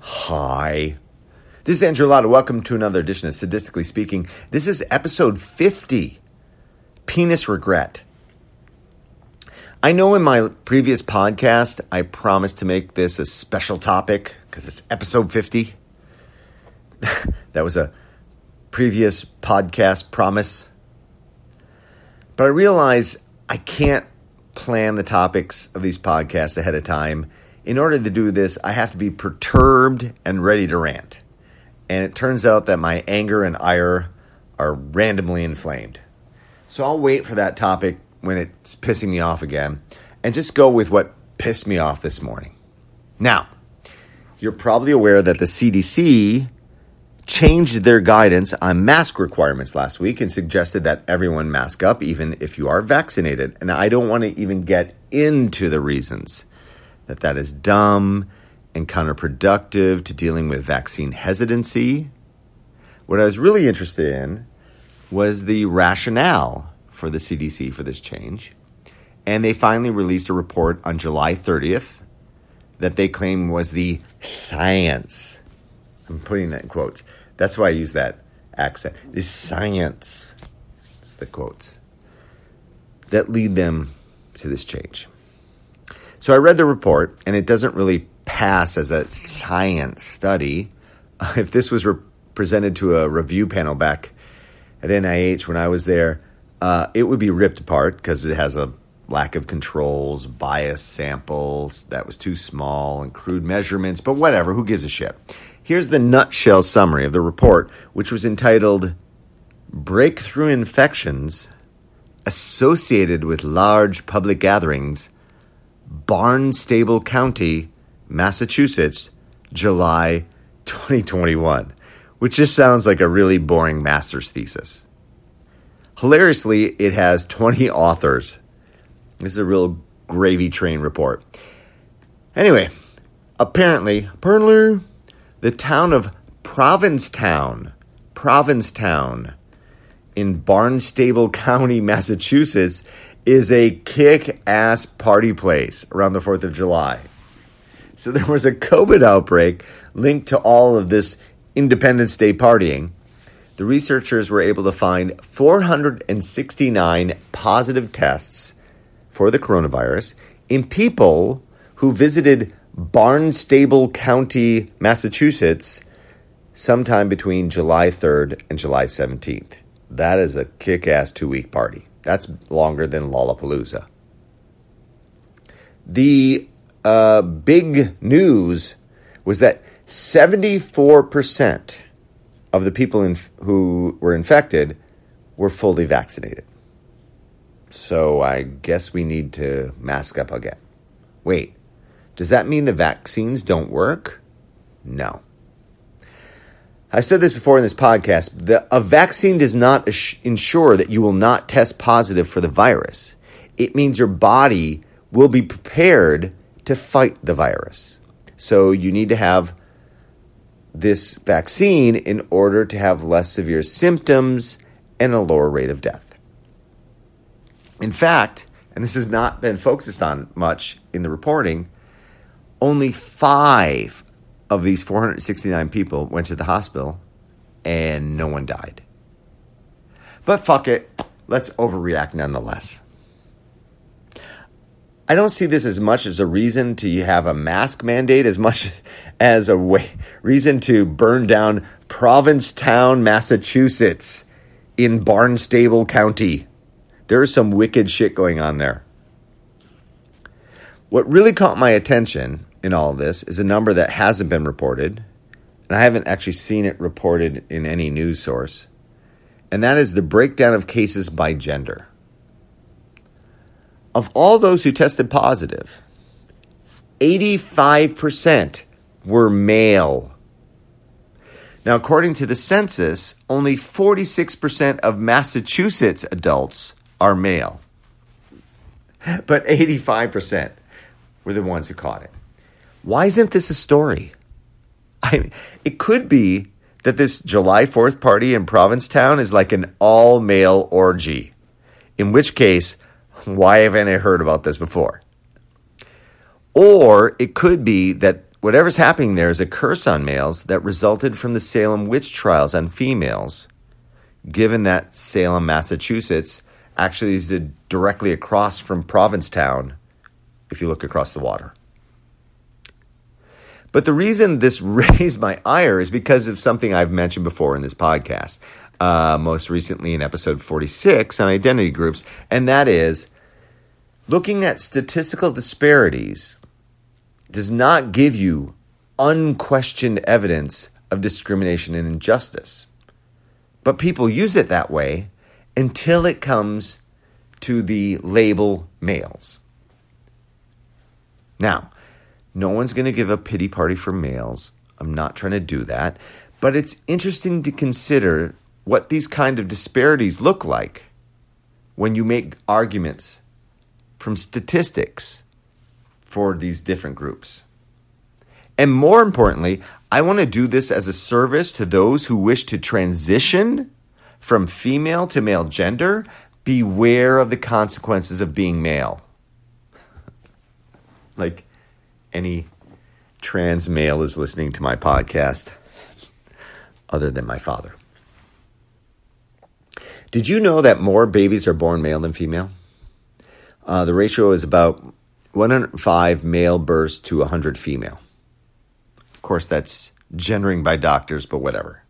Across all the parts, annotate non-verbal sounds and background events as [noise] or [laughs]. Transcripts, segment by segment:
Hi. This is Andrew Latta. Welcome to another edition of Sadistically Speaking. This is episode 50 Penis Regret. I know in my previous podcast I promised to make this a special topic because it's episode 50. [laughs] that was a previous podcast promise. But I realize I can't plan the topics of these podcasts ahead of time. In order to do this, I have to be perturbed and ready to rant. And it turns out that my anger and ire are randomly inflamed. So I'll wait for that topic when it's pissing me off again and just go with what pissed me off this morning. Now, you're probably aware that the CDC changed their guidance on mask requirements last week and suggested that everyone mask up even if you are vaccinated. And I don't want to even get into the reasons that that is dumb and counterproductive to dealing with vaccine hesitancy. What I was really interested in was the rationale for the CDC for this change. And they finally released a report on July 30th that they claim was the science. I'm putting that in quotes that's why I use that accent. The science. It's the quotes that lead them to this change. So I read the report, and it doesn't really pass as a science study. [laughs] If this was re- presented to a review panel back at NIH when I was there, uh, it would be ripped apart because it has a lack of controls, bias samples that was too small, and crude measurements, but whatever, who gives a shit? Here's the nutshell summary of the report, which was entitled Breakthrough Infections Associated with Large Public Gatherings, Barnstable County, Massachusetts, July 2021, which just sounds like a really boring master's thesis. Hilariously, it has 20 authors. This is a real gravy train report. Anyway, apparently, apparently, the town of Provincetown, Provincetown in Barnstable County, Massachusetts, is a kick ass party place around the 4th of July. So there was a COVID outbreak linked to all of this Independence Day partying. The researchers were able to find 469 positive tests for the coronavirus in people who visited Barnstable County, Massachusetts, sometime between July 3rd and July 17th. That is a kick ass two week party. That's longer than Lollapalooza. The uh, big news was that 74% of the people in, who were infected were fully vaccinated. So I guess we need to mask up again. Wait, does that mean the vaccines don't work? No. I've said this before in this podcast. The, a vaccine does not ensure that you will not test positive for the virus. It means your body will be prepared to fight the virus. So you need to have this vaccine in order to have less severe symptoms and a lower rate of death. In fact, and this has not been focused on much in the reporting, only five of these 469 people went to the hospital and no one died. But fuck it, let's overreact nonetheless. I don't see this as much as a reason to have a mask mandate as much [laughs] as a way, reason to burn down Provincetown, Massachusetts in Barnstable County. There's some wicked shit going on there. What really caught my attention in all of this is a number that hasn't been reported, and I haven't actually seen it reported in any news source, and that is the breakdown of cases by gender. Of all those who tested positive, 85% were male. Now, according to the census, only 46% of Massachusetts adults are male, [laughs] but 85% were the ones who caught it. Why isn't this a story? I mean, it could be that this July 4th party in Provincetown is like an all male orgy. In which case, why haven't I heard about this before? Or it could be that whatever's happening there is a curse on males that resulted from the Salem witch trials on females, given that Salem, Massachusetts, actually is directly across from Provincetown if you look across the water. But the reason this [laughs] raised my ire is because of something I've mentioned before in this podcast, uh, most recently in episode 46 on identity groups, and that is looking at statistical disparities does not give you unquestioned evidence of discrimination and injustice. But people use it that way until it comes to the label males. Now, no one's going to give a pity party for males. I'm not trying to do that. But it's interesting to consider what these kind of disparities look like when you make arguments from statistics for these different groups. And more importantly, I want to do this as a service to those who wish to transition from female to male gender. Beware of the consequences of being male. [laughs] like, any trans male is listening to my podcast other than my father. Did you know that more babies are born male than female? Uh, the ratio is about 105 male births to 100 female. Of course, that's gendering by doctors, but whatever.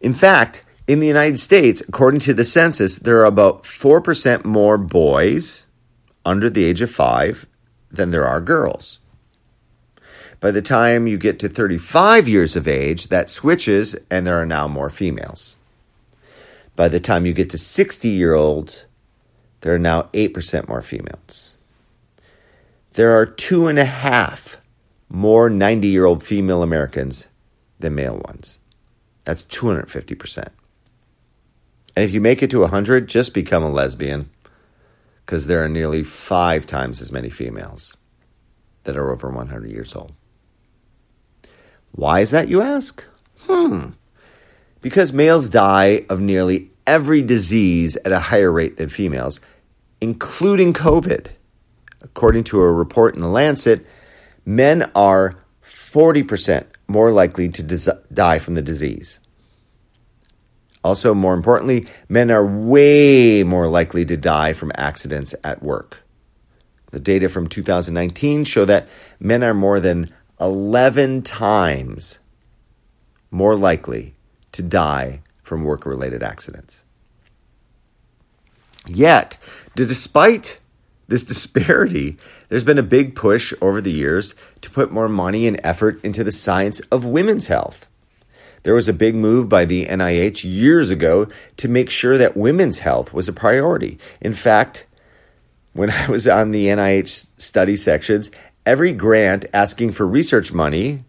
In fact, in the United States, according to the census, there are about 4% more boys under the age of five than there are girls. By the time you get to 35 years of age, that switches and there are now more females. By the time you get to 60 year old, there are now 8% more females. There are two and a half more 90 year old female Americans than male ones. That's 250%. And if you make it to 100, just become a lesbian because there are nearly five times as many females that are over 100 years old. Why is that, you ask? Hmm. Because males die of nearly every disease at a higher rate than females, including COVID. According to a report in The Lancet, men are 40% more likely to die from the disease. Also, more importantly, men are way more likely to die from accidents at work. The data from 2019 show that men are more than 11 times more likely to die from work related accidents. Yet, despite this disparity, there's been a big push over the years to put more money and effort into the science of women's health. There was a big move by the NIH years ago to make sure that women's health was a priority. In fact, when I was on the NIH study sections, every grant asking for research money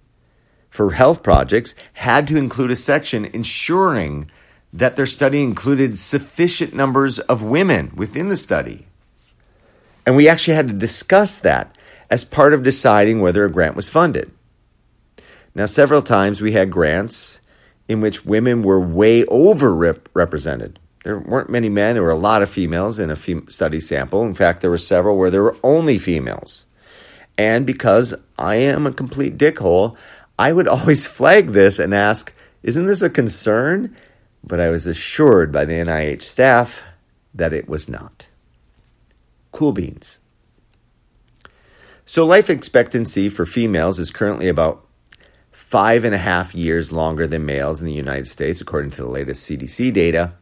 for health projects had to include a section ensuring that their study included sufficient numbers of women within the study. And we actually had to discuss that as part of deciding whether a grant was funded. Now, several times we had grants in which women were way over represented. There weren't many men, there were a lot of females in a study sample. In fact, there were several where there were only females. And because I am a complete dickhole, I would [laughs] always flag this and ask, isn't this a concern? But I was assured by the NIH staff that it was not. Cool beans. So, life expectancy for females is currently about five and a half years longer than males in the United States, according to the latest CDC data.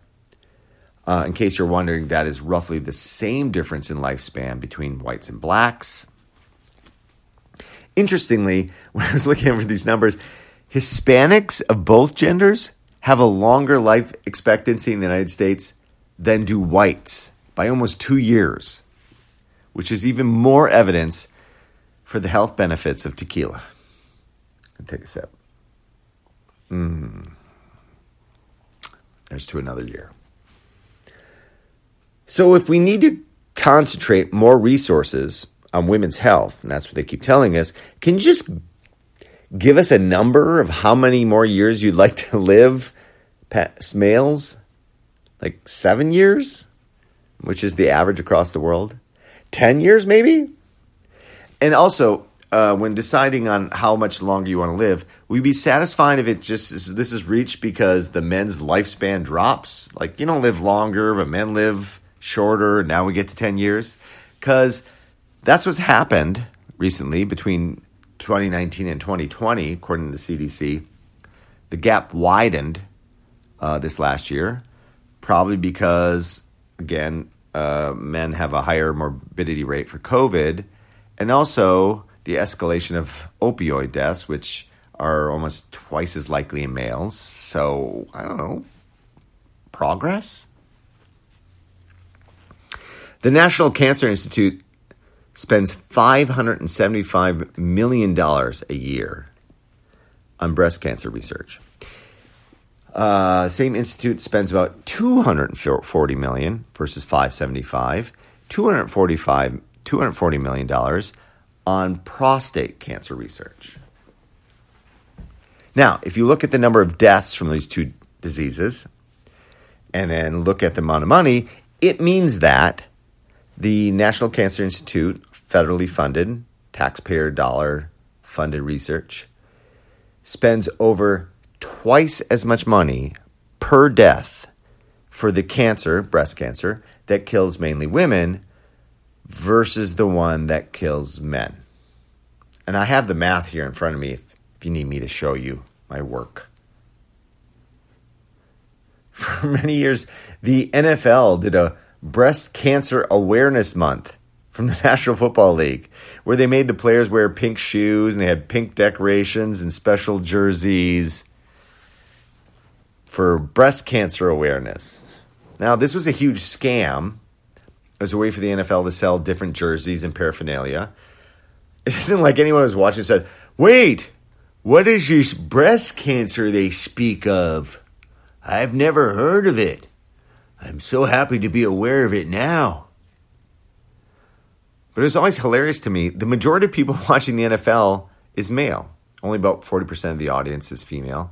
Uh, in case you're wondering, that is roughly the same difference in lifespan between whites and blacks. Interestingly, [laughs] when I was looking over these numbers, Hispanics of both genders have a longer life expectancy in the United States than do whites by almost two years, which is even more evidence for the health benefits of tequila. take a sip. Mm. There's to another year. So, if we need to concentrate more resources on women's health, and that's what they keep telling us, can you just give us a number of how many more years you'd like to live past males? Like seven years, which is the average across the world? 10 years, maybe? And also, uh, when deciding on how much longer you want to live, you be satisfied if it just is, this is reached because the men's lifespan drops? Like you don't live longer, but men live shorter. Now we get to ten years because that's what's happened recently between 2019 and 2020, according to the CDC. The gap widened uh, this last year, probably because again uh, men have a higher morbidity rate for COVID, and also the escalation of opioid deaths, which are almost twice as likely in males. So, I don't know, progress? The National Cancer Institute spends $575 million a year on breast cancer research. Uh, same institute spends about 240 million versus 575, 245 240 million dollars on prostate cancer research. Now, if you look at the number of deaths from these two diseases and then look at the amount of money, it means that the National Cancer Institute, federally funded, taxpayer dollar funded research, spends over twice as much money per death for the cancer, breast cancer, that kills mainly women versus the one that kills men. And I have the math here in front of me if, if you need me to show you my work. [laughs] For many years, the NFL did a breast cancer awareness month from the [laughs] National Football League, where they made the players wear pink shoes and they had pink decorations and special jerseys for breast cancer awareness. Now, this was a huge scam as a way for the NFL to sell different jerseys and paraphernalia. [laughs] It isn't like anyone was watching said, Wait, what is this breast cancer they speak of? I've never heard of it. I'm so happy to be aware of it now. But it's always hilarious to me. The majority of people [laughs] watching the NFL is male. Only about 40% of the audience is female.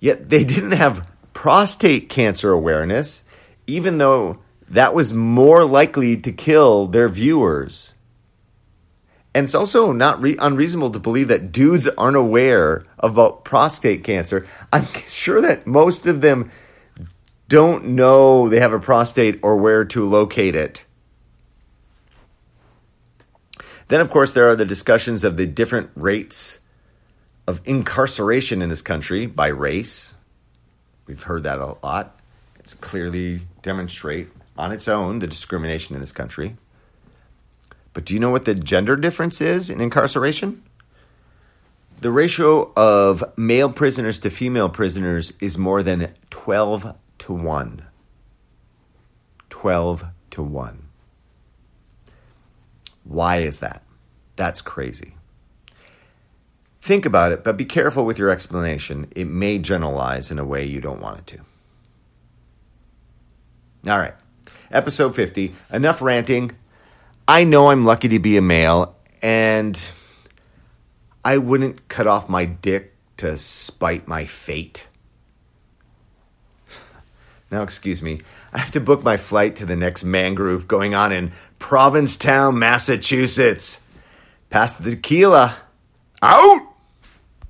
Yet they [laughs] didn't have prostate cancer awareness, even though that was more likely to kill their viewers. And it's also not re- unreasonable to believe that dudes aren't aware about prostate cancer. I'm [laughs] sure that most of them don't know they have a prostate or where to locate it. Then, of course, there are the discussions of the different rates of incarceration in this country by race. We've heard that a lot. It's clearly demonstrate on its own the discrimination in this country. But do you know what the gender difference is in incarceration? The ratio of male prisoners to female prisoners is more than 12 to 1. 12 to 1. Why is that? That's crazy. Think about it, but be careful with your explanation. It may generalize in a way you don't want it to. All right, episode 50. Enough ranting. I know I'm lucky to be a male, and I wouldn't cut off my dick to spite my fate. Now, excuse me, I have to book my flight to the next mangrove going on in Provincetown, Massachusetts. Past the tequila. Out!